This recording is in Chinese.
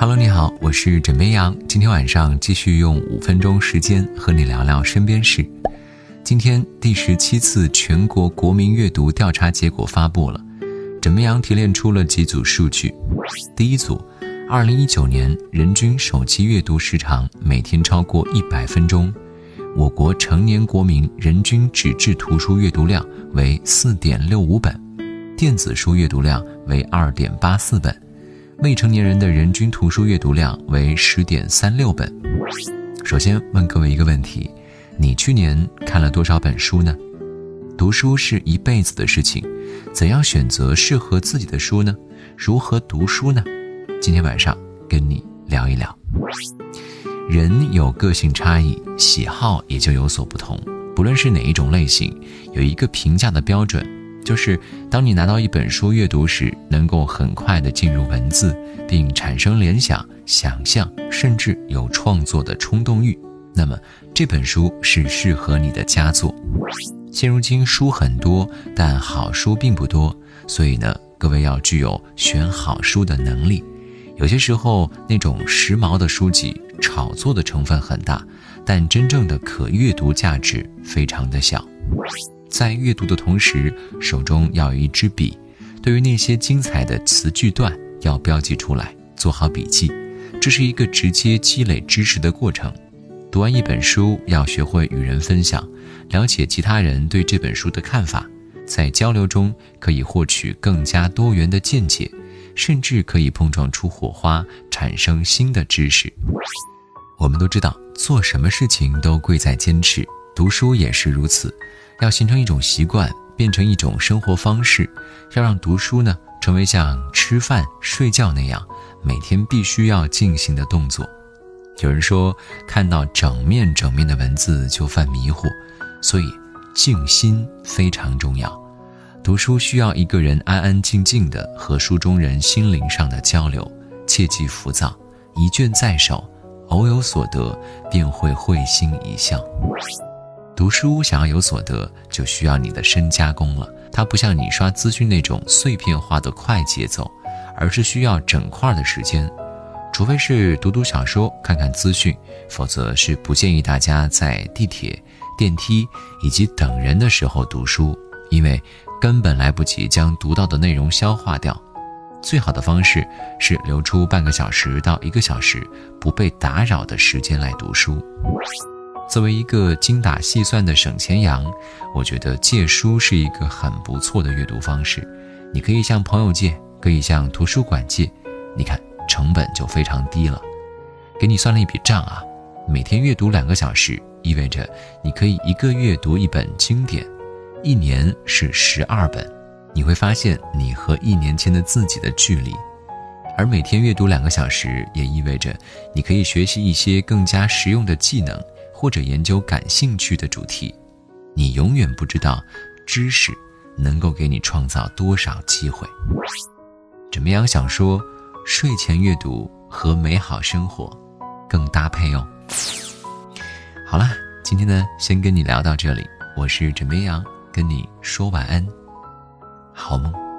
Hello，你好，我是枕边羊。今天晚上继续用五分钟时间和你聊聊身边事。今天第十七次全国国民阅读调查结果发布了，枕边羊提炼出了几组数据。第一组，二零一九年人均手机阅读时长每天超过一百分钟，我国成年国民人均纸质图书阅读量为四点六五本，电子书阅读量为二点八四本。未成年人的人均图书阅读量为十点三六本。首先问各位一个问题：你去年看了多少本书呢？读书是一辈子的事情，怎样选择适合自己的书呢？如何读书呢？今天晚上跟你聊一聊。人有个性差异，喜好也就有所不同。不论是哪一种类型，有一个评价的标准。就是当你拿到一本书阅读时，能够很快的进入文字，并产生联想、想象，甚至有创作的冲动欲，那么这本书是适合你的佳作。现如今书很多，但好书并不多，所以呢，各位要具有选好书的能力。有些时候，那种时髦的书籍，炒作的成分很大，但真正的可阅读价值非常的小。在阅读的同时，手中要有一支笔，对于那些精彩的词句段要标记出来，做好笔记。这是一个直接积累知识的过程。读完一本书，要学会与人分享，了解其他人对这本书的看法，在交流中可以获取更加多元的见解，甚至可以碰撞出火花，产生新的知识。我们都知道，做什么事情都贵在坚持，读书也是如此。要形成一种习惯，变成一种生活方式，要让读书呢成为像吃饭、睡觉那样每天必须要进行的动作。有人说，看到整面整面的文字就犯迷糊，所以静心非常重要。读书需要一个人安安静静的和书中人心灵上的交流，切忌浮躁。一卷在手，偶有所得，便会会心一笑。读书想要有所得，就需要你的深加工了。它不像你刷资讯那种碎片化的快节奏，而是需要整块的时间。除非是读读小说、看看资讯，否则是不建议大家在地铁、电梯以及等人的时候读书，因为根本来不及将读到的内容消化掉。最好的方式是留出半个小时到一个小时不被打扰的时间来读书。作为一个精打细算的省钱羊，我觉得借书是一个很不错的阅读方式。你可以向朋友借，可以向图书馆借，你看成本就非常低了。给你算了一笔账啊，每天阅读两个小时，意味着你可以一个月读一本经典，一年是十二本。你会发现你和一年前的自己的距离。而每天阅读两个小时，也意味着你可以学习一些更加实用的技能。或者研究感兴趣的主题，你永远不知道知识能够给你创造多少机会。怎么样？想说睡前阅读和美好生活更搭配哦。好了，今天呢，先跟你聊到这里。我是枕边羊，跟你说晚安，好梦。